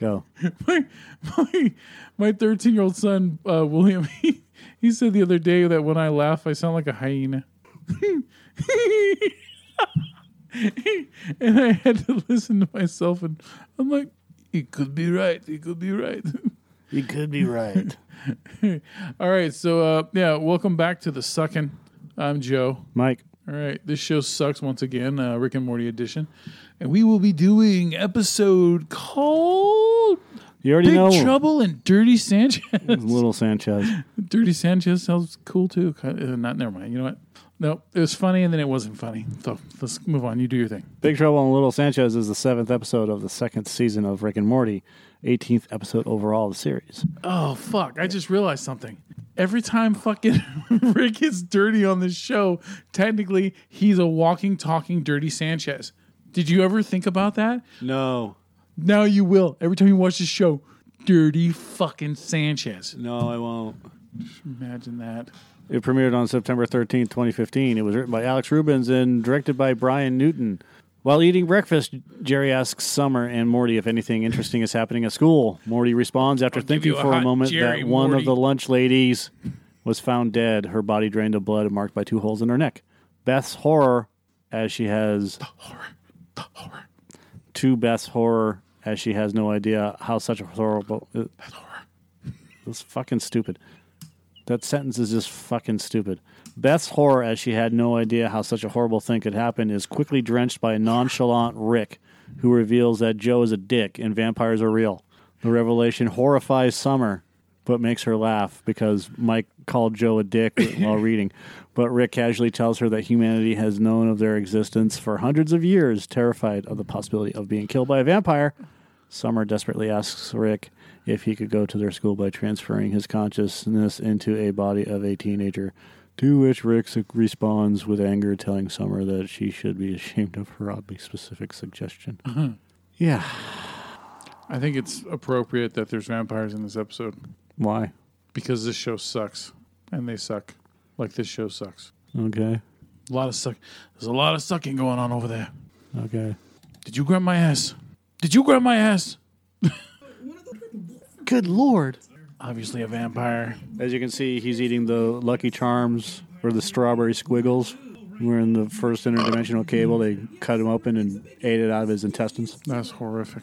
Go. my my my 13 year old son uh, William he, he said the other day that when I laugh I sound like a hyena. and I had to listen to myself and I'm like he could be right. He could be right. You could be right. All right, so uh, yeah, welcome back to the sucking. I'm Joe. Mike. All right, this show sucks once again, uh, Rick and Morty edition, and we will be doing episode called You already Big know. Trouble and Dirty Sanchez. Little Sanchez. Dirty Sanchez sounds cool too. Uh, not never mind. You know what? No, it was funny and then it wasn't funny. So let's move on. You do your thing. Big Trouble in Little Sanchez is the seventh episode of the second season of Rick and Morty, 18th episode overall of the series. Oh fuck! I just realized something. Every time fucking Rick gets dirty on this show, technically he's a walking, talking, dirty Sanchez. Did you ever think about that? No. Now you will. Every time you watch this show, dirty fucking Sanchez. No, I won't. Imagine that. It premiered on September 13th, 2015. It was written by Alex Rubens and directed by Brian Newton. While eating breakfast, Jerry asks Summer and Morty if anything interesting is happening at school. Morty responds after give thinking a for a hot moment Jerry, that one Morty. of the lunch ladies was found dead, her body drained of blood and marked by two holes in her neck. Beth's horror, as she has horror, horror. to Beth's horror, as she has no idea how such a horrible. Uh, that's fucking stupid. That sentence is just fucking stupid. Beth's horror, as she had no idea how such a horrible thing could happen, is quickly drenched by a nonchalant Rick, who reveals that Joe is a dick and vampires are real. The revelation horrifies Summer, but makes her laugh because Mike called Joe a dick while reading. But Rick casually tells her that humanity has known of their existence for hundreds of years, terrified of the possibility of being killed by a vampire. Summer desperately asks Rick if he could go to their school by transferring his consciousness into a body of a teenager. To which Rick responds with anger, telling Summer that she should be ashamed of her oddly specific suggestion. Mm-hmm. Yeah. I think it's appropriate that there's vampires in this episode Why? because this show sucks and they suck. Like this show sucks. Okay. A lot of suck. There's a lot of sucking going on over there. Okay. Did you grab my ass? Did you grab my ass? Good lord. Obviously a vampire. As you can see, he's eating the Lucky Charms or the strawberry squiggles. We're in the first interdimensional cable, they cut him open and ate it out of his intestines. That's horrific.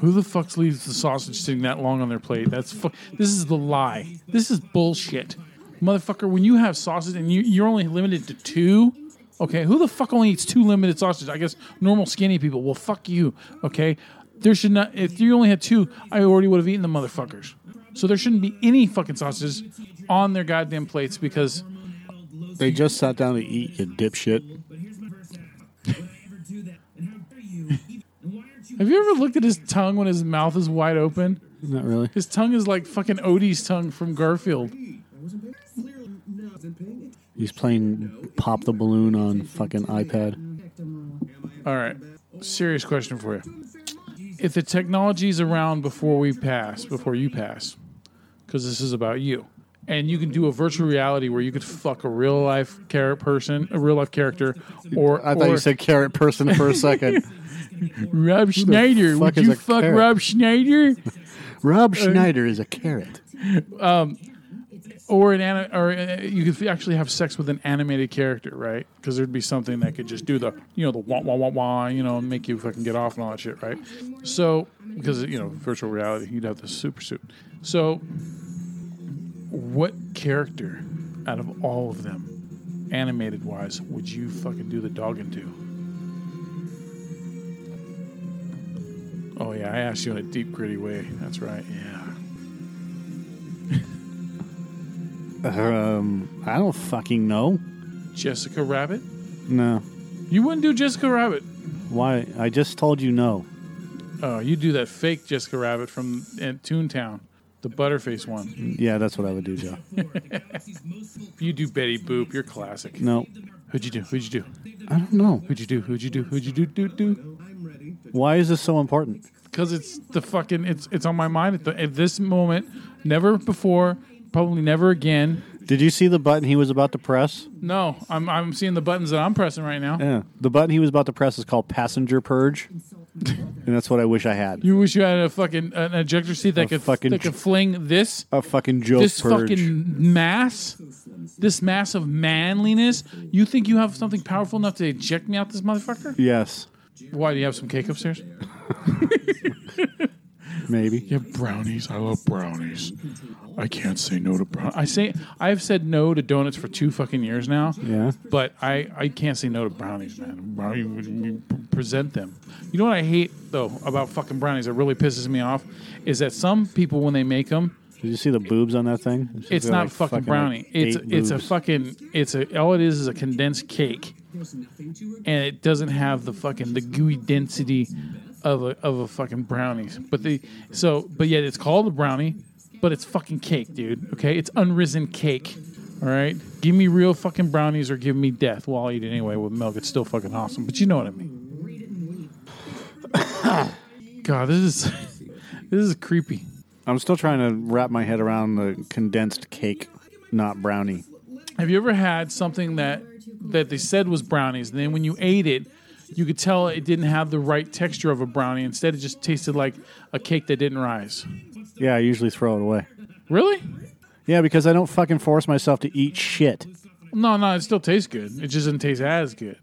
Who the fuck leaves the sausage sitting that long on their plate? That's fu- this is the lie. This is bullshit, motherfucker. When you have sausage and you you're only limited to two, okay? Who the fuck only eats two limited sausages? I guess normal skinny people. Well, fuck you, okay? There should not. If you only had two, I already would have eaten the motherfuckers. So there shouldn't be any fucking sausages on their goddamn plates because They just sat down to eat, you dipshit. have you ever looked at his tongue when his mouth is wide open? Not really. His tongue is like fucking Odie's tongue from Garfield. He's playing Pop the Balloon on fucking iPad. All right. Serious question for you. If the technology's around before we pass, before you pass, because this is about you, and you can do a virtual reality where you could fuck a real life carrot person, a real life character, or I thought or you said carrot person for a second. Rob Schneider. Would you fuck carrot? Rob Schneider? Rob uh, Schneider is a carrot. Um, Or an or uh, you could actually have sex with an animated character, right? Because there'd be something that could just do the, you know, the wah wah wah wah, you know, and make you fucking get off and all that shit, right? So because you know virtual reality, you'd have the super suit. So, what character out of all of them, animated wise, would you fucking do the dog into? Oh yeah, I asked you in a deep gritty way. That's right. Yeah. Um, I don't fucking know. Jessica Rabbit. No. You wouldn't do Jessica Rabbit. Why? I just told you no. Oh, you do that fake Jessica Rabbit from uh, Toontown, the Butterface one. Yeah, that's what I would do, Joe. You do Betty Boop. You're classic. No, Who'd you do? Who'd you do? I don't know. Who'd you do? Who'd you do? Who'd you do? Do do? Why is this so important? Because it's the fucking. It's it's on my mind at, the, at this moment. Never before. Probably never again. Did you see the button he was about to press? No, I'm I'm seeing the buttons that I'm pressing right now. Yeah. The button he was about to press is called passenger purge. and that's what I wish I had. You wish you had a fucking an ejector seat that A could fucking that could fling this A fucking joke this purge. fucking mass, this mass of manliness. You think you have something powerful enough to eject me out this motherfucker? Yes, Why do you have some cake upstairs? maybe. You have brownies. I love brownies. I can't say no to brownies. I say I've said no to donuts for two fucking years now. Yeah. But I, I can't say no to brownies, man. Brownie, when present them. You know what I hate though about fucking brownies that really pisses me off is that some people when they make them, Did you see the boobs on that thing? She's it's not like, fucking like, brownie. it's eight it's a fucking it's a all it is is a condensed cake, and it doesn't have the fucking the gooey density of a of a fucking brownies. But the so but yet it's called a brownie, but it's fucking cake, dude. Okay, it's unrisen cake. All right, give me real fucking brownies or give me death. Well, I'll eat it anyway with milk. It's still fucking awesome. But you know what I mean. God, this is this is creepy. I'm still trying to wrap my head around the condensed cake, not brownie. Have you ever had something that that they said was brownies, and then when you ate it, you could tell it didn't have the right texture of a brownie. Instead, it just tasted like a cake that didn't rise. Yeah, I usually throw it away. Really? Yeah, because I don't fucking force myself to eat shit. No, no, it still tastes good. It just doesn't taste as good.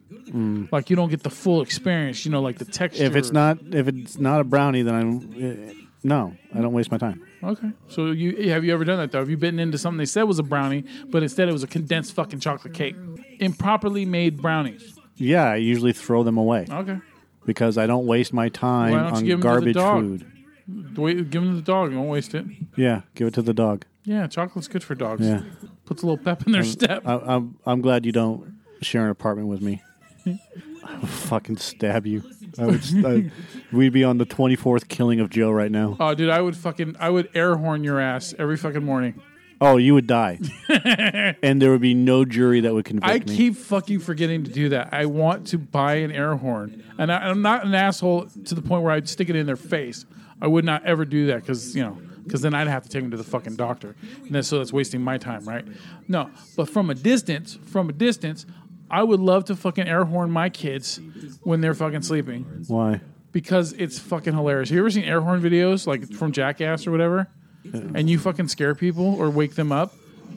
Like you don't get the full experience. You know, like the texture. If it's not if it's not a brownie, then I'm uh, no, I don't waste my time. okay. So you have you ever done that though? Have you bitten into something they said was a brownie, but instead it was a condensed fucking chocolate cake, improperly made brownies? Yeah, I usually throw them away Okay. because I don't waste my time Why don't you on give 'em to the garbage dog? food. Wait, give them to the dog. Don't waste it. Yeah, give it to the dog. Yeah, chocolate's good for dogs. Yeah, Puts a little pep in their step. I, I'm I'm glad you don't share an apartment with me. I would fucking stab you. I would. I, we'd be on the 24th killing of Joe right now. Oh, dude, I would fucking, I would air horn your ass every fucking morning. Oh, you would die, and there would be no jury that would convict I me. keep fucking forgetting to do that. I want to buy an air horn, and I, I'm not an asshole to the point where I'd stick it in their face. I would not ever do that because you know, because then I'd have to take them to the fucking doctor, and then, so that's wasting my time, right? No, but from a distance, from a distance, I would love to fucking air horn my kids when they're fucking sleeping. Why? because it's fucking hilarious. You ever seen air horn videos like from Jackass or whatever? And you fucking scare people or wake them up?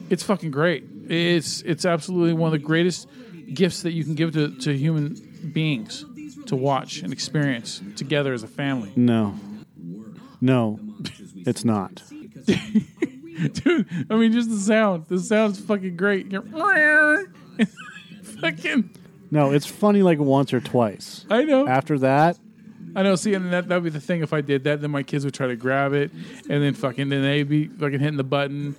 It's fucking great. It's it's absolutely one of the greatest gifts that you can give to, to human beings to watch and experience together as a family. No, no, it's not. Dude, I mean just the sound. The sound's fucking great. You're fucking No, it's funny like once or twice. I know. After that, I know. See, and that that'd be the thing. If I did that, then my kids would try to grab it, and then fucking then they'd be fucking hitting the button,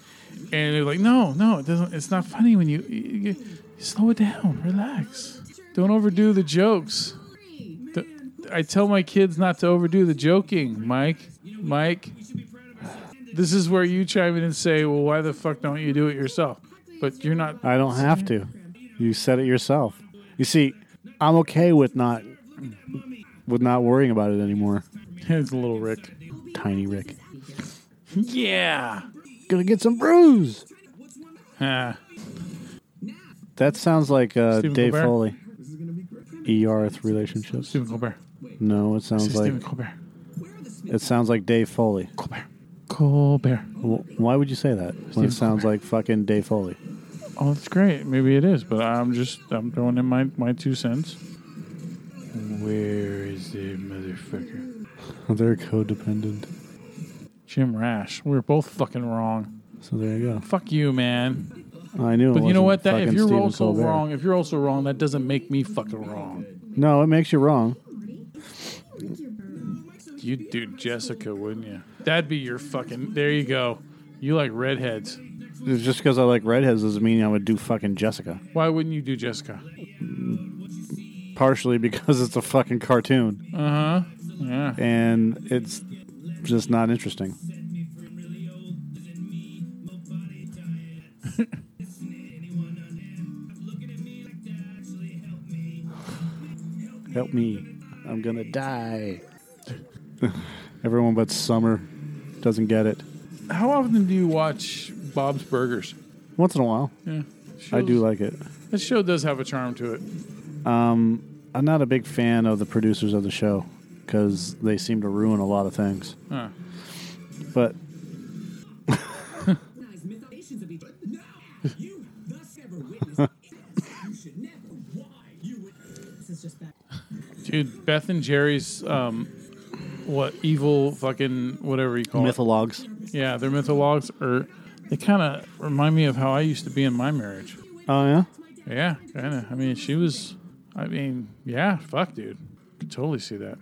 and they're like, "No, no, it doesn't. It's not funny when you, you, you slow it down, relax, don't overdo the jokes." The- I tell my kids not to overdo the joking, Mike. Mike, this is where you chime in and say, "Well, why the fuck don't you do it yourself?" But you're not. I don't have to. You said it yourself. You see, I'm okay with not with not worrying about it anymore. it's a little Rick. Tiny Rick. Yeah. Gonna get some bruise. Ah. That sounds like uh, Stephen Dave Colbert? Foley. ERth relationships. Stephen Colbert. No, it sounds like Stephen Colbert. it sounds like Dave Foley. Colbert. Colbert. Wh- Why would you say that when Stephen it sounds like fucking Dave Foley? Oh, that's great. Maybe it is, but I'm just I'm throwing in my my two cents. Where is the motherfucker? Oh, they're codependent. Jim Rash. We are both fucking wrong. So there you go. Fuck you, man. I knew. it But you know what? That if you're also Colbert. wrong, if you're also wrong, that doesn't make me fucking wrong. No, it makes you wrong. You'd do Jessica, wouldn't you? That'd be your fucking. There you go. You like redheads. It's just because I like redheads doesn't mean I would do fucking Jessica. Why wouldn't you do Jessica? Partially because it's a fucking cartoon Uh huh. Yeah. and it's just not interesting. Help me. I'm gonna die. Everyone but Summer doesn't get it. How often do you watch Bob's Burgers? Once in a while. Yeah. I do like it. This show does have a charm to it. I'm not a big fan of the producers of the show. because they seem to ruin a lot of things. Huh. But recognize mythifications of each other. No, you thus ever witnessed it. You should never. Why? You would. This is just bad. Dude, Beth and Jerry's um, what evil fucking whatever you call it. mythologs. Yeah, their mythologs or They kind of remind me of how I used to be in my marriage. Oh yeah. Yeah, kind of. I mean, she was. I mean, yeah, fuck, dude. Could totally see that.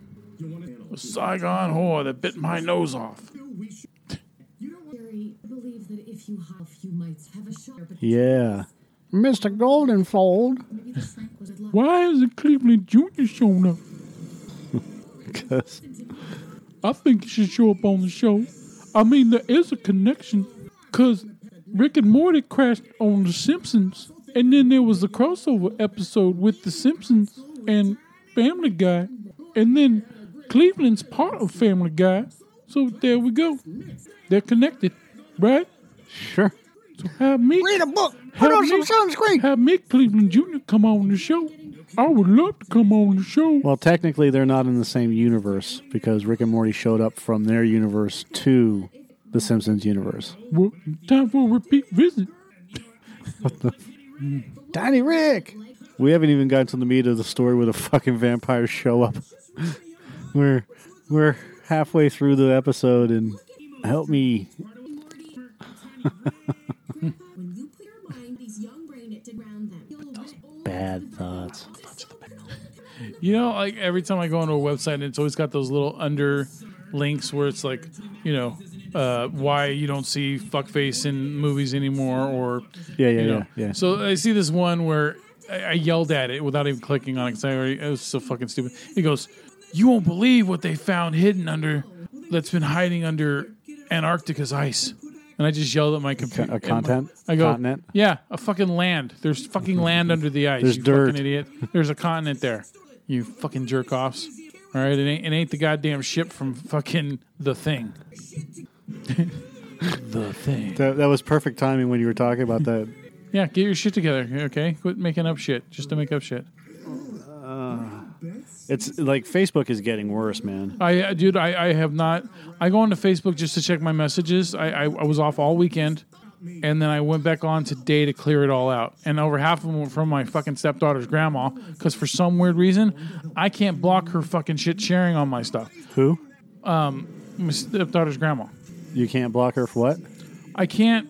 A Saigon whore that bit my nose off. Jerry, I believe that if you have, you might have a shot. But Yeah. Mr. Goldenfold. maybe the shrink was at luck. Why is not Cleveland Junior showing up? Because I think he should show up on the show. I mean, there is a connection because Rick and Morty crashed on The Simpsons, and then there was a crossover episode with The Simpsons and Family Guy, and then Cleveland's part of Family Guy. So there we go. They're connected, right? sure. So have me Read a book. Put on me- some sunscreen. Have me Cleveland Junior come on the show. I would love to come on the show. Well, technically, they're not in the same universe because Rick and Morty showed up from their universe to the Simpsons universe. Well, time for a repeat visit. Tiny Rick. We haven't even gotten to the meat of the story where the fucking vampires show up. we're we're halfway through the episode, and help me. When you put your mind, these young brain it to ground them. You'll get old Bad thoughts. You know, like every time I go onto a website, and it's always got those little under links where it's like, you know, uh, why you don't see fuckface in movies anymore, or Yeah, yeah, you know. yeah, yeah. So I see this one where I, I yelled at it without even clicking on it because I already it was so fucking stupid. It goes, "You won't believe what they found hidden under that's been hiding under Antarctica's ice." And I just yelled at my computer. a content? I go, Continent? "Yeah, a fucking land. There's fucking land under the ice. There's you dirt. fucking idiot. There's a continent there. You fucking jerk offs. All right, it ain't, it ain't the goddamn ship from fucking the thing. The thing. That, that was perfect timing when you were talking about that. Yeah, get your shit together, okay? Quit making up shit just to make up shit. It's like Facebook is getting worse, man. I, uh, dude, I, I have not. I go onto Facebook just to check my messages. I, I, I was off all weekend, and then I went back on today to clear it all out. And over half of them were from my fucking stepdaughter's grandma, because for some weird reason, I can't block her fucking shit sharing on my stuff. Who? Um, my stepdaughter's grandma. You can't block her for what? I can't.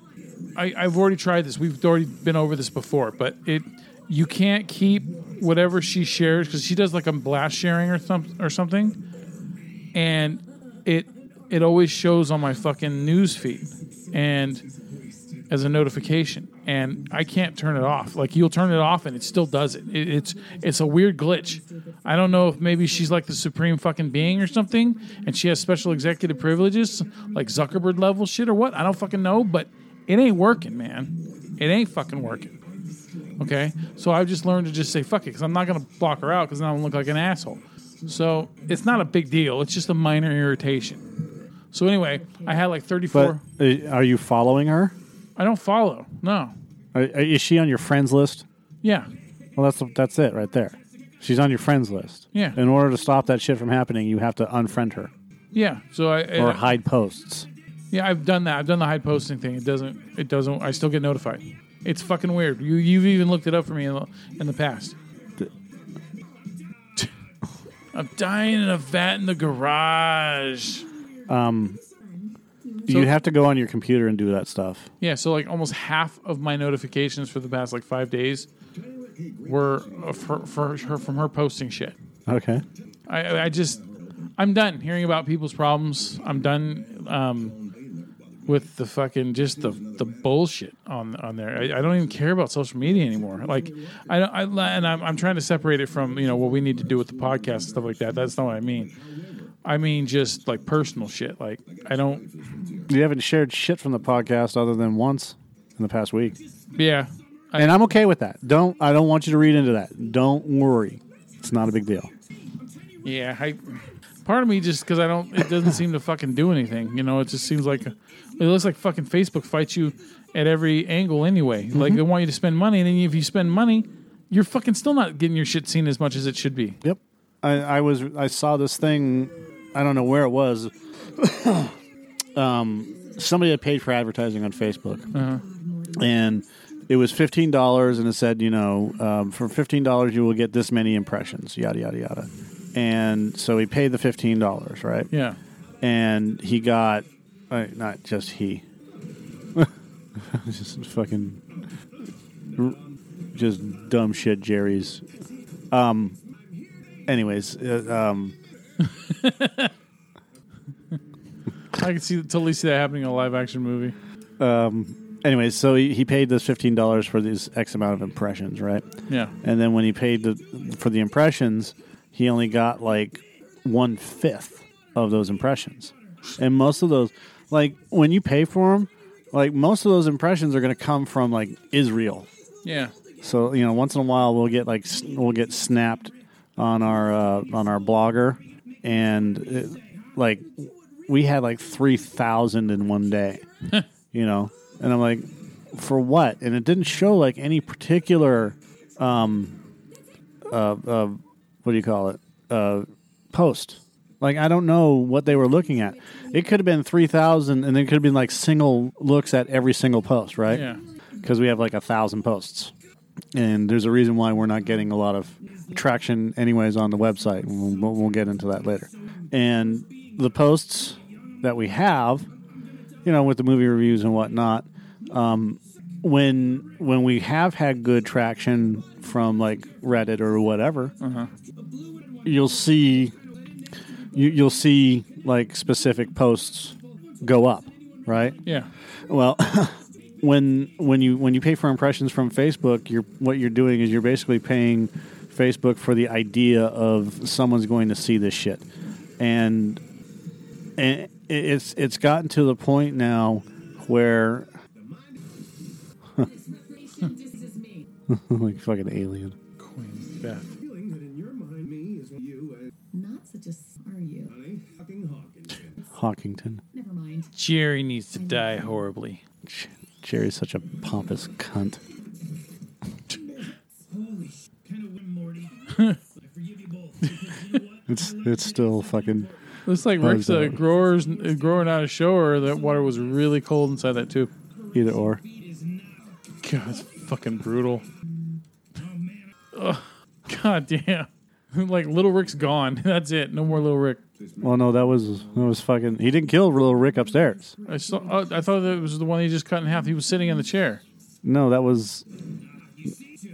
I, I've already tried this. We've already been over this before, but it you can't keep whatever she shares because she does like a blast sharing or or something, and it it always shows on my fucking news feed and as a notification, and I can't turn it off. Like you'll turn it off and it still does it. it it's it's a weird glitch. I don't know if maybe she's like the supreme fucking being or something, and she has special executive privileges like Zuckerberg level shit or what. I don't fucking know, but it ain't working, man. It ain't fucking working. Okay, so I've just learned to just say fuck it because I'm not gonna block her out because then I'll look like an asshole. So it's not a big deal. It's just a minor irritation. So anyway, I had like 34. But uh, are you following her? I don't follow. No. Are, is she on your friends list? Yeah. Well, that's that's it right there. She's on your friends list. Yeah. In order to stop that shit from happening, you have to unfriend her Yeah. So I or I- hide posts. yeah I've done that. I've done the hide posting thing. It doesn't. It doesn't. I still get notified. It's fucking weird. You you've even looked it up for me in the, in the past. I'm dying in a vat in the garage. Um, you have to go on your computer and do that stuff. Yeah, so like almost half of my notifications for the past like five days were uh, for, for her from her posting shit. Okay. I, I just, I'm done hearing about people's problems. I'm done um, with the fucking just the the bullshit on on there. I, I don't even care about social media anymore. Like I, don't- I and I'm, I'm trying to separate it from you know what we need to do with the podcast and stuff like that. That's not what I mean. I mean just like personal shit. Like I don't. You haven't shared shit from the podcast other than once in the past week. Yeah, And I'm okay with that. Don't I don't want you to read into that. Don't worry. It's not a big deal. Yeah, I part of me just because I don't, it doesn't seem to fucking do anything. You know, it just seems like it looks like fucking Facebook fights you at every angle anyway. Mm-hmm. Like they want you to spend money, and then if you spend money, you're fucking still not getting your shit seen as much as it should be. Yep. I, I was I saw this thing. I don't know where it was. um, somebody had paid for advertising on Facebook, and it was fifteen dollars, and it said, you know, um, for fifteen dollars you will get this many impressions, yada yada yada. And so he paid the fifteen dollars, right? Yeah. and he got uh, not just he just fucking just dumb shit jerry's um anyways uh, um I can see totally see that happening in a live action movie. um anyways so he, he paid this $15 for these x amount of impressions right Yeah. and then when he paid the for the impressions he only got like one fifth of those impressions and most of those like when you pay for them like most of those impressions are going to come from like israel Yeah. So you know, once in a while we'll get like we'll get snapped on our uh, on our blogger, and it, like we had like three thousand in one day, you know, and I'm like, for what? And it didn't show like any particular, um, uh, uh what do you call it, uh, post. Like I don't know what they were looking at. It could have been three thousand, and then it could have been like single looks at every single post, right? Yeah. because we have like a thousand posts, and there's a reason why we're not getting a lot of traction, anyways, on the website. We'll, we'll- get into that later. And the posts that we have, you know, with the movie reviews and whatnot, um, when when we have had good traction from like Reddit or whatever, you'll see you, you'll see like specific posts go up, right? Yeah. Well, when when you when you pay for impressions from Facebook, you're what you're doing is you're basically paying Facebook for the idea of someone's going to see this shit, and and it's it's gotten to the point now where like fucking alien. Queen Beth. Feeling that in your mind, me is you Not such a s- are you? honey. Hawkington. Never mind. Jerry needs to die horribly. J- Jerry's such a pompous cunt. Holy sh! Kind of win, Morty. I forgive you both. Because you know what? It's it's still fucking. Looks like Rick's is that? uh, growers uh, growing out of shower. That water was really cold inside that tube. Either or. God, it's fucking brutal. Ugh. God damn. like little Rick's gone. That's it. No more little Rick. Well, no, that was that was fucking. He didn't kill little Rick upstairs. I saw. Uh, I thought that was the one he just cut in half. He was sitting in the chair. No, that was.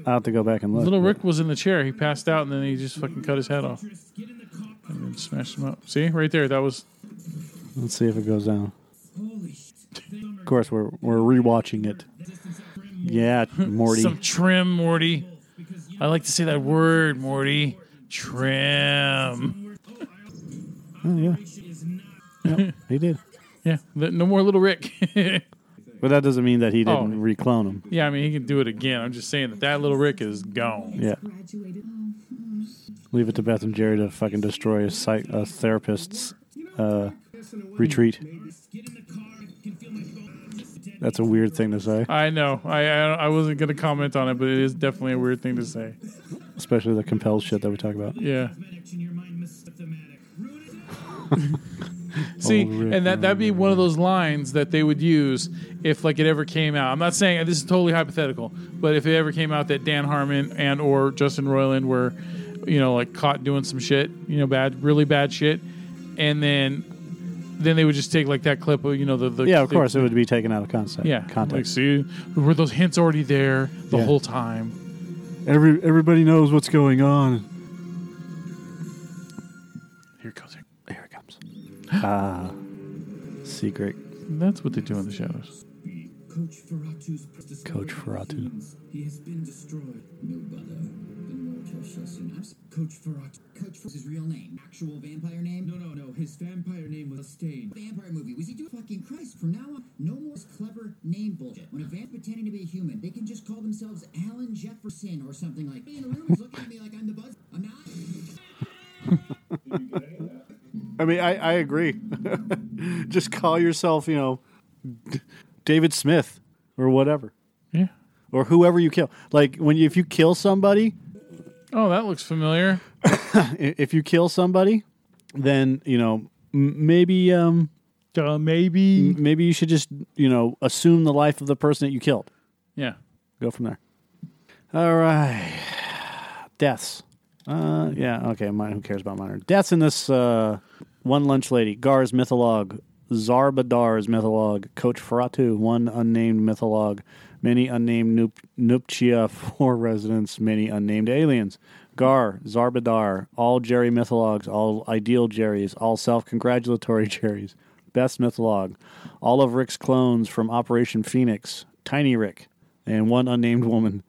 I have to go back and look. Little Rick was in the chair. He passed out and then he just fucking cut his head off and then smashed him up. See right there. That was. Let's see if it goes down. Of course, we're we're rewatching it. Yeah, Morty. Some trim, Morty. I like to say that word, Morty. Trim. Oh, yeah. Yep, he did. Yeah, th- no more little Rick. But that doesn't mean that he Oh. didn't reclone him. yeah, I mean he can do it again. I'm just saying that that little Rick is gone. Yeah. Oh, Leave it to Beth and Jerry to fucking destroy a, psych, a therapist's uh, retreat. That's a weird thing to say, I know. I, I I wasn't gonna comment on it, but it is definitely a weird thing to say. especially the compelled shit that we talk about. Yeah. See, Oh, and that that'd be one of those lines that they would use if like it ever came out. I'm not saying this is totally hypothetical, but if it ever came out that Dan Harmon and or Justin Roiland were, you know, like caught doing some shit, you know, bad, really bad shit, and then then they would just take like that clip of you know the, the Yeah, of the- course, it would be taken out of context. yeah like context. see were those hints already there the Yeah. whole time? Every everybody knows what's going on. Ah, secret That's what they do in the shadows. Coach Ferratu's pr- Coach Ferratu. He has been destroyed. No brother. Been more shall soon. I'm Coach Ferratu. Coach was his real name. Actual vampire name. No, no, no. His vampire name was a Stain. Vampire movie. Was he doing fucking Christ? From now on, no more clever name bullshit. When a vamp pretending to be a human, they can just call themselves Alan Jefferson or something like. In the room is looking at me like I'm the buzz. I'm not. I mean, I, I agree. Just call yourself, you know, D- David Smith or whatever, Yeah. or whoever you kill. Like when you, if you kill somebody, Oh, that looks familiar. If you kill somebody, then you know m- maybe um, Uh, maybe. maybe you should just you know assume the life of the person that you killed. Yeah. Go from there. All right, deaths. Uh, yeah, okay. Mine. Who cares about minor deaths in this? Uh, one lunch lady, Gar's mythologue, Zarbadar's mythologue, Coach Ferratu, one unnamed mythologue, many unnamed nup- nuptia, four residents, many unnamed aliens. Gar, Zarbadar, all Jerry mythologues, all ideal Jerrys, all self-congratulatory Jerrys. Best mythologue, all of Rick's clones from Operation Phoenix, Tiny Rick, and one unnamed woman.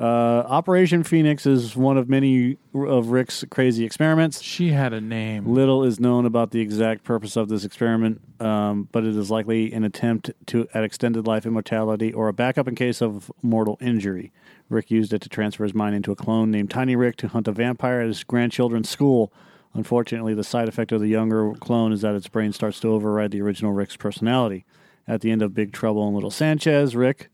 Uh, Operation Phoenix is one of many of Rick's crazy experiments. She had a name. Little is known about the exact purpose of this experiment, um, but it is likely an attempt to at extended life immortality or a backup in case of mortal injury. Rick used it to transfer his mind into a clone named Tiny Rick to hunt a vampire at his grandchildren's school. Unfortunately, the side effect of the younger clone is that its brain starts to override the original Rick's personality. At the end of Big Trouble in Little Sanchez, Rick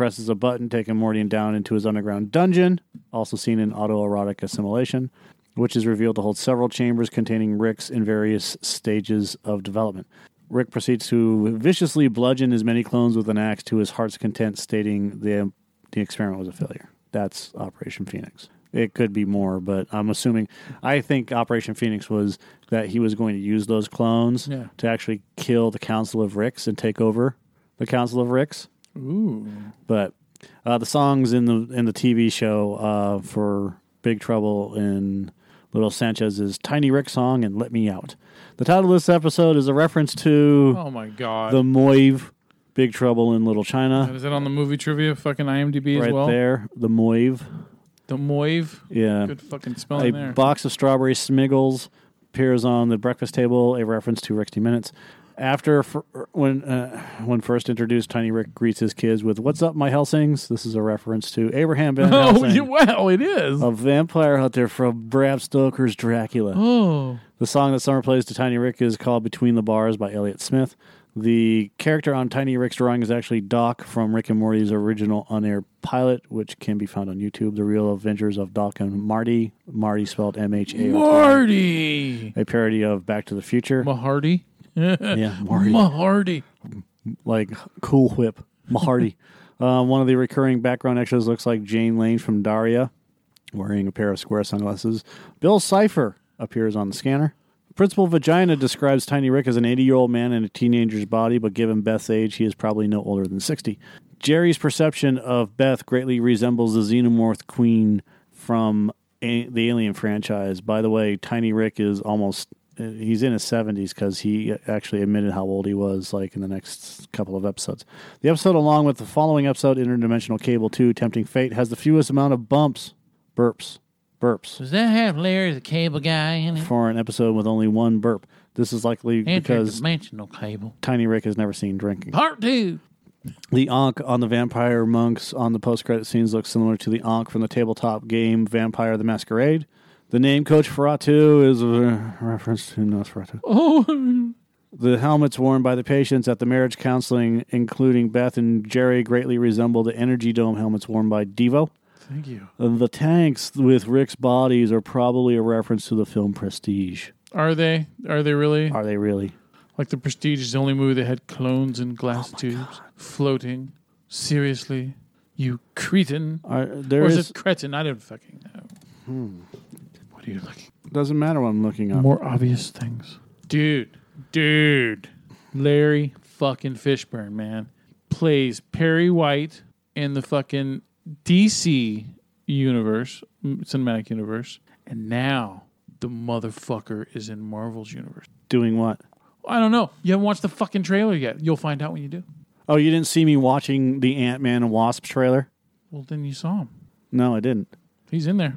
presses a button, taking Morty down into his underground dungeon, also seen in autoerotic assimilation, which is revealed to hold several chambers containing Ricks in various stages of development. Rick proceeds to viciously bludgeon as many clones with an axe to his heart's content, stating the, the experiment was a failure. That's Operation Phoenix. It could be more, but I'm assuming. I think Operation Phoenix was that he was going to use those clones Yeah. to actually kill the Council of Ricks and take over the Council of Ricks Ooh. but uh, the songs in the in the TV show uh, for Big Trouble in Little Sanchez is Tiny Rick song and Let Me Out. The title of this episode is a reference to Oh my god. the Moive Big Trouble in Little China. is that on the movie trivia fucking IMDb as Right well? there, the Moive. The Moive. Yeah, Good fucking a spelling there. box of strawberry smiggles appears on the breakfast table, a reference to 60 Minutes. After when uh, when first introduced, Tiny Rick greets his kids with "What's up, my Helsings?" This is a reference to Abraham Van oh, Helsing. yeah, well, it is. a vampire hunter from Bram Stoker's Dracula. oh. The song that Summer plays to Tiny Rick is called Between the Bars by Elliott Smith. The character on Tiny Rick's drawing is actually Doc from Rick and Morty's original on-air pilot, which can be found on YouTube. The Real Adventures of Doc and Marty. Marty spelled M-H-A-R-T. Marty. A parody of Back to the Future. Mahardy. Yeah, Marty. Mahardy. like Cool Whip, Mahardy. uh, one of the recurring background extras looks like Jane Lane from Daria, wearing a pair of square sunglasses. Bill Cipher appears on the scanner. Principal Vagina describes Tiny Rick as an 80 year old man in a teenager's body, but given Beth's age, he is probably no older than 60. Jerry's perception of Beth greatly resembles the Xenomorph Queen from a- the Alien franchise. By the way, Tiny Rick is almost he's in his 70s because he actually admitted how old he was like in the next couple of episodes the episode along with the following episode interdimensional cable 2 tempting fate has the fewest amount of bumps burps burps Does that have Larry the cable guy in it? for an episode with only one burp this is likely because Interdimensional cable. tiny rick has never seen drinking Part two. the Ankh on the vampire monks on the post credit scenes looks similar to the Ankh from the tabletop game Vampire the Masquerade. The name Coach Ferratu is a reference to Nosferatu. Oh, The helmets worn by the patients at the marriage counseling, including Beth and Jerry, greatly resemble the Energy Dome helmets worn by Devo. thank you. The tanks with Rick's bodies are probably a reference to the film Prestige. Are they? Are they really? Are they really? Like the Prestige is the only movie that had clones in glass oh tubes floating. Seriously, you cretin. Are, there or is, is, it cretin? I don't fucking know. Hmm. What are you looking? doesn't matter what I'm looking up. More obvious things. Dude, dude. Larry fucking Fishburne, man. Plays Perry White in the fucking DC universe, cinematic universe. And now the motherfucker is in Marvel's universe. Doing what? I don't know. You haven't watched the fucking trailer yet. You'll find out when you do. Oh, you didn't see me watching the Ant Man and Wasp trailer? Well, then you saw him. No, I didn't. He's in there.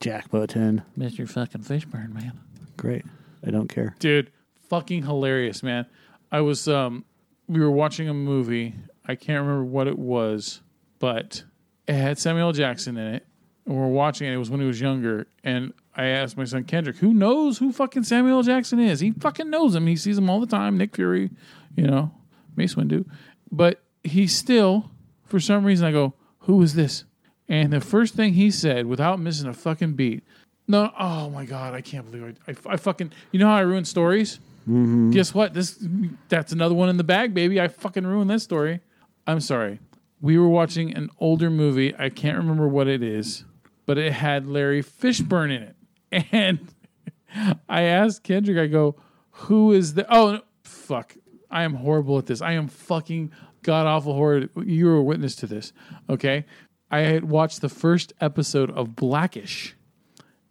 Jack Button. Mr. fucking Fishburne, man. Great. I don't care. dude fucking hilarious man i was um we were watching a movie i can't remember what it was but it had samuel L. jackson in it and we are watching it it was when he was younger and i asked my son kendrick who knows who fucking samuel L. jackson is he fucking knows him he sees him all the time nick fury you know mace windu but he still for some reason i go who is this And the first thing he said, without missing a fucking beat, no, oh my god, I can't believe I, I, I fucking, you know how I ruin stories? Mm-hmm. Guess what? This that's another one in the bag, baby. I fucking ruined this story. I'm sorry. We were watching an older movie. I can't remember what it is, but it had Larry Fishburne in it. And I asked Kendrick, I go, who is the oh no, fuck. I am horrible at this. I am fucking god awful horrid. You were a witness to this. Okay. I had watched the first episode of Blackish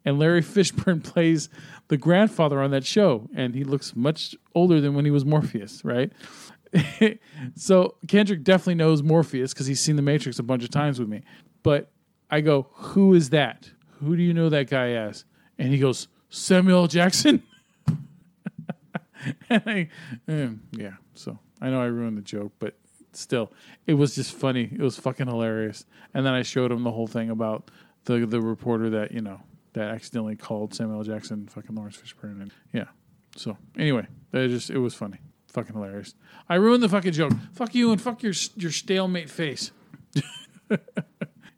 and Larry Fishburne plays the grandfather on that show, and he looks much older than when he was Morpheus, right? so Kendrick definitely knows Morpheus because he's seen The Matrix a bunch of times with me. But I go, who is that? Who do you know that guy as? And he goes, Samuel Jackson. and I, um, yeah, so I know I ruined the joke, but still, it was just funny. It was fucking hilarious. And then I showed him the whole thing about the the reporter that you know that accidentally called Samuel L. Jackson fucking Lawrence Fishburne, and yeah. So anyway, that just it was funny, fucking hilarious. I ruined the fucking joke. Fuck you and fuck your your stalemate face.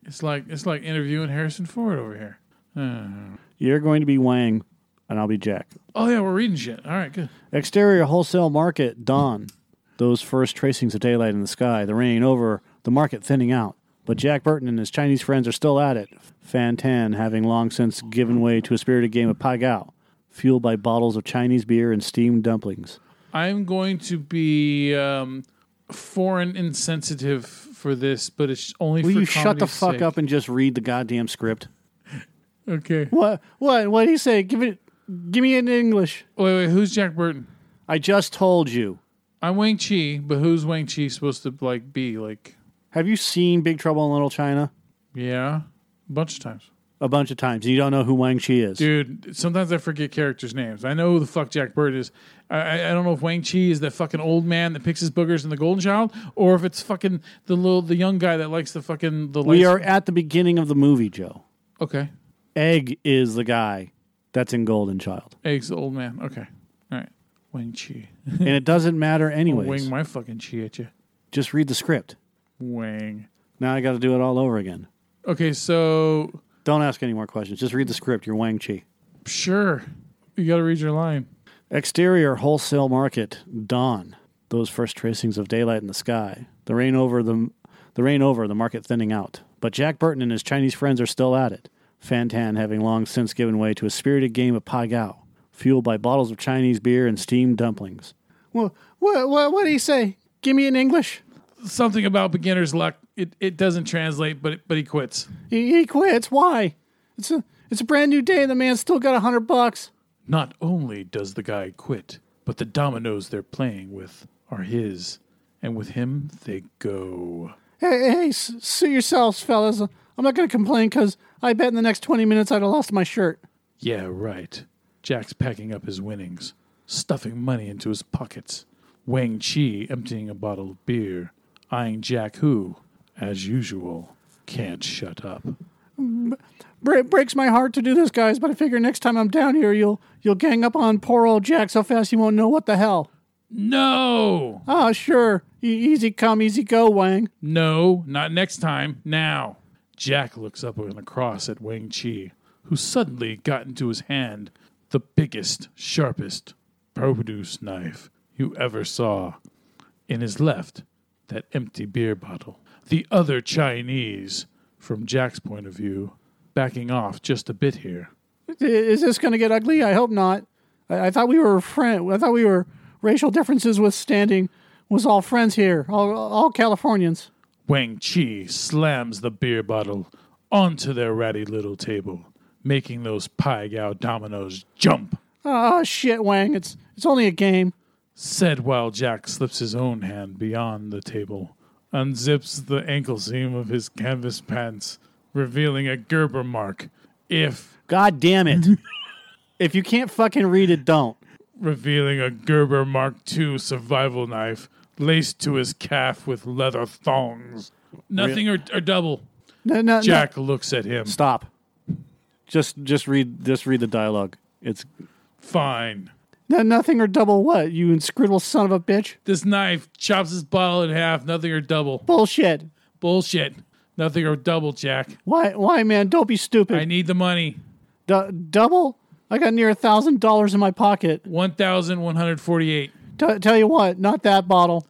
it's like it's like interviewing Harrison Ford over here. Uh. You're going to be Wang, and I'll be Jack. Oh yeah, we're reading shit. All right, good. Exterior wholesale market, dawn. Those first tracings of daylight in the sky, the rain over, the market thinning out. But Jack Burton and his Chinese friends are still at it. Fan Tan having long since given way to a spirited game of Pai Gao, fueled by bottles of Chinese beer and steamed dumplings. I'm going to be um, foreign insensitive for this, but it's only Will for you shut the fuck sake. up and just read the goddamn script? Okay. What? What? What do you say? Give it. Give me it in English. Wait, wait. Who's Jack Burton? I just told you. I'm Wang Chi, but who's Wang Chi supposed to like be? Like, Have you seen Big Trouble in Little China? yeah, a bunch of times. A bunch of times. You don't know who Wang Chi is. Dude, sometimes I forget characters' names. I know who the fuck Jack Bird is. I, I, I don't know if Wang Chi is that fucking old man that picks his boogers in the Golden Child, or if it's fucking the little the young guy that likes the fucking the. we lights- are at the beginning of the movie, Joe. okay. Egg is the guy that's in Golden Child. Eggs the old man. Okay, Wang Chi. and it doesn't matter anyways. wing my fucking chi at you. Just read the script. Wang. Now I got to do it all over again. Okay, so Don't ask any more questions. Just read the script. You're Wang Chi. sure, you got to read your line. Exterior wholesale market dawn. Those first tracings of daylight in the sky. The rain over the the rain over the market thinning out. But Jack Burton and his Chinese friends are still at it. Fantan having long since given way to a spirited game of Pai Gao, fueled by bottles of Chinese beer and steamed dumplings. What what what, what do you say? Give me in English. Something about beginner's luck. It it doesn't translate, but but he quits. He, he quits. Why? It's a it's a brand new day and the man's still got a hundred bucks. Not only does the guy quit, but the dominoes they're playing with are his, and with him they go. Hey, hey, s- suit yourselves, fellas. I'm not going to complain because I bet in the next 20 minutes I'd have lost my shirt. Yeah, right. Jack's packing up his winnings, stuffing money into his pockets. Wang Chi emptying a bottle of beer, eyeing Jack, who, as usual, can't shut up. Bre- breaks my heart to do this, guys, but I figure next time I'm down here, you'll you'll gang up on poor old Jack so fast he won't know what the hell. No! Ah, sure. E- easy come, easy go, Wang. No, not next time. Now. Jack looks up and across at Wang Chi, who suddenly got into his hand the biggest, sharpest produce knife you ever saw. In his left, that empty beer bottle. The other Chinese, from Jack's point of view, backing off just a bit here. Is this going to get ugly? I hope not. I, I thought we were friend. I thought we were racial differences withstanding. Was all friends here, all, all Californians. Wang Chi slams the beer bottle onto their ratty little table, making those Pai Gao dominoes jump. Ah, shit, Wang. It's it's only a game. said while Jack slips his own hand beyond the table, unzips the ankle seam of his canvas pants, revealing a Gerber mark. If God damn it! if you can't fucking read it, don't. revealing a Gerber Mark II survival knife laced to his calf with leather thongs. Nothing or, or double. No, no, no. Jack looks at him. Stop. Just just read just read the dialogue. It's Fine. no, nothing or double what? You inscrutable son of a bitch. This knife chops his bottle in half. Nothing or double. Bullshit. Bullshit. Nothing or double, Jack. Why? Why, man? Don't be stupid. I stupid. need the money. Du- double? I got near a thousand dollars in my pocket. One thousand one hundred forty-eight. T- tell you what, not that bottle.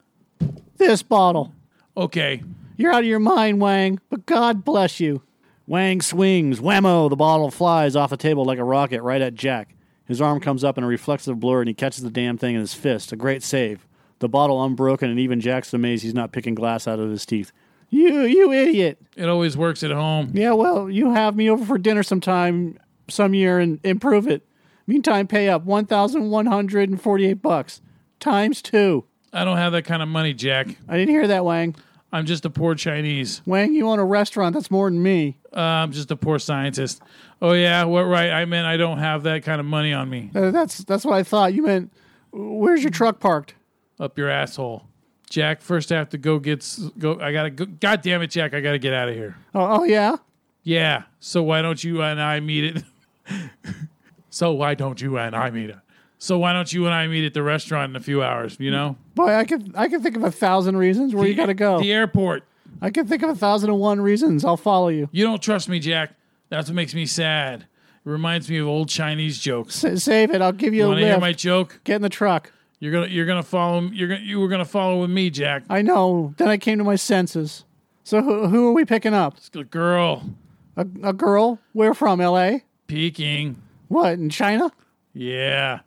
This bottle. Okay. You're out of your mind, Wang, but God bless you. Wang swings. Whammo! The bottle flies off the table like a rocket right at Jack. His arm comes up in a reflexive blur and he catches the damn thing in his fist. A great save. The bottle unbroken, and even Jack's amazed he's not picking glass out of his teeth. You, you idiot. It always works at home. Yeah, well, you have me over for dinner sometime, some year, and improve it. Meantime, pay up one thousand one hundred and forty-eight bucks times two. I don't have that kind of money, Jack. I didn't hear that, Wang. I'm just a poor Chinese. Wang, you own a restaurant. That's more than me. Uh, I'm just a poor scientist. Oh yeah, what right? I meant I don't have that kind of money on me. Uh, that's that's what I thought. You meant where's your truck parked? Up your asshole, Jack. First, I have to go get s- go. I gotta go. God damn it, Jack! I gotta get out of here. Oh, oh yeah. Yeah. So why don't you and I meet it? so why don't you and I meet it? So why don't you and I meet at the restaurant in a few hours? You know, Boy, I could I could think of a thousand reasons where you gotta go. The airport. I can think of a thousand and one reasons. I'll follow you. You don't trust me, Jack. That's what makes me sad. It reminds me of old Chinese jokes. S- save it. I'll give you You a want to hear lift. my joke? Get in the truck. You're gonna you're gonna follow you're gonna you were gonna follow with me, Jack. I know. Then I came to my senses. So who, who are we picking up? It's a girl A, a girl? Where from? L.A. Peking. What in China? Yeah,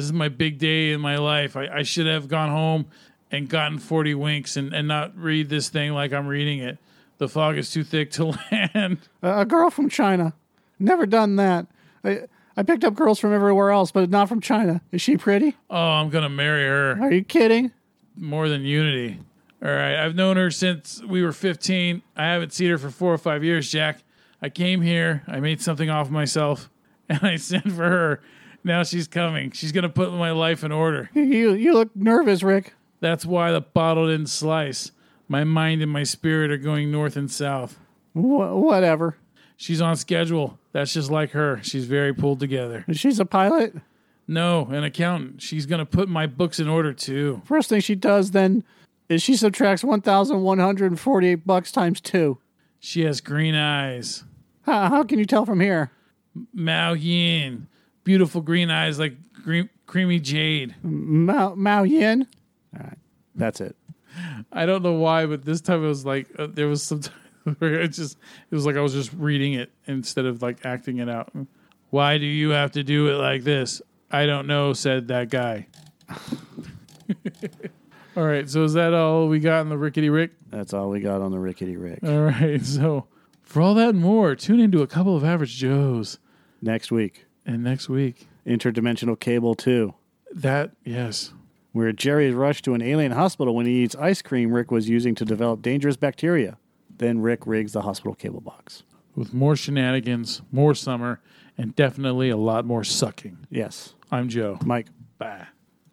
this is my big day in my life. I, I should have gone home and gotten 40 winks and, and not read this thing like I'm reading it. The fog is too thick to land. A, a girl from China. Never done that. I I picked up girls from everywhere else, but not from China. Is she pretty? Oh, I'm going to marry her. Are you kidding? More than unity. All right, I've known her since we were 15. I haven't seen her for four or five years, Jack. I came here, I made something off myself, and I sent for her. Now she's coming. She's going to put my life in order. You you look nervous, Rick. That's why the bottle didn't slice. My mind and my spirit are going north and south. Wh- whatever. She's on schedule. That's just like her. She's very pulled together. She's a pilot. No, an accountant. She's going to put my books in order too. First thing she does then is she subtracts one thousand one hundred and forty-eight bucks times two. She has green eyes. How, how can you tell from here? Miao Yin. Beautiful green eyes like green, creamy jade. Miao, Miao Yin. All right, that's it. I don't know why, but this time it was like uh, there was some time where it just it was like I was just reading it instead of like acting it out. Why do you have to do it like this? I don't know, said that guy. all right, so is that all we got in the Rickety Rick? That's all we got on the Rickety Rick. All right, so for all that and more, tune into a couple of average Joes. Next week, And next week, Interdimensional Cable Two, that yes, where Jerry is rushed to an alien hospital when he eats ice cream Rick was using to develop dangerous bacteria. Then Rick rigs the hospital cable box. with more shenanigans, more summer, and definitely a lot more sucking. Yes, I'm Joe. Mike. Bye.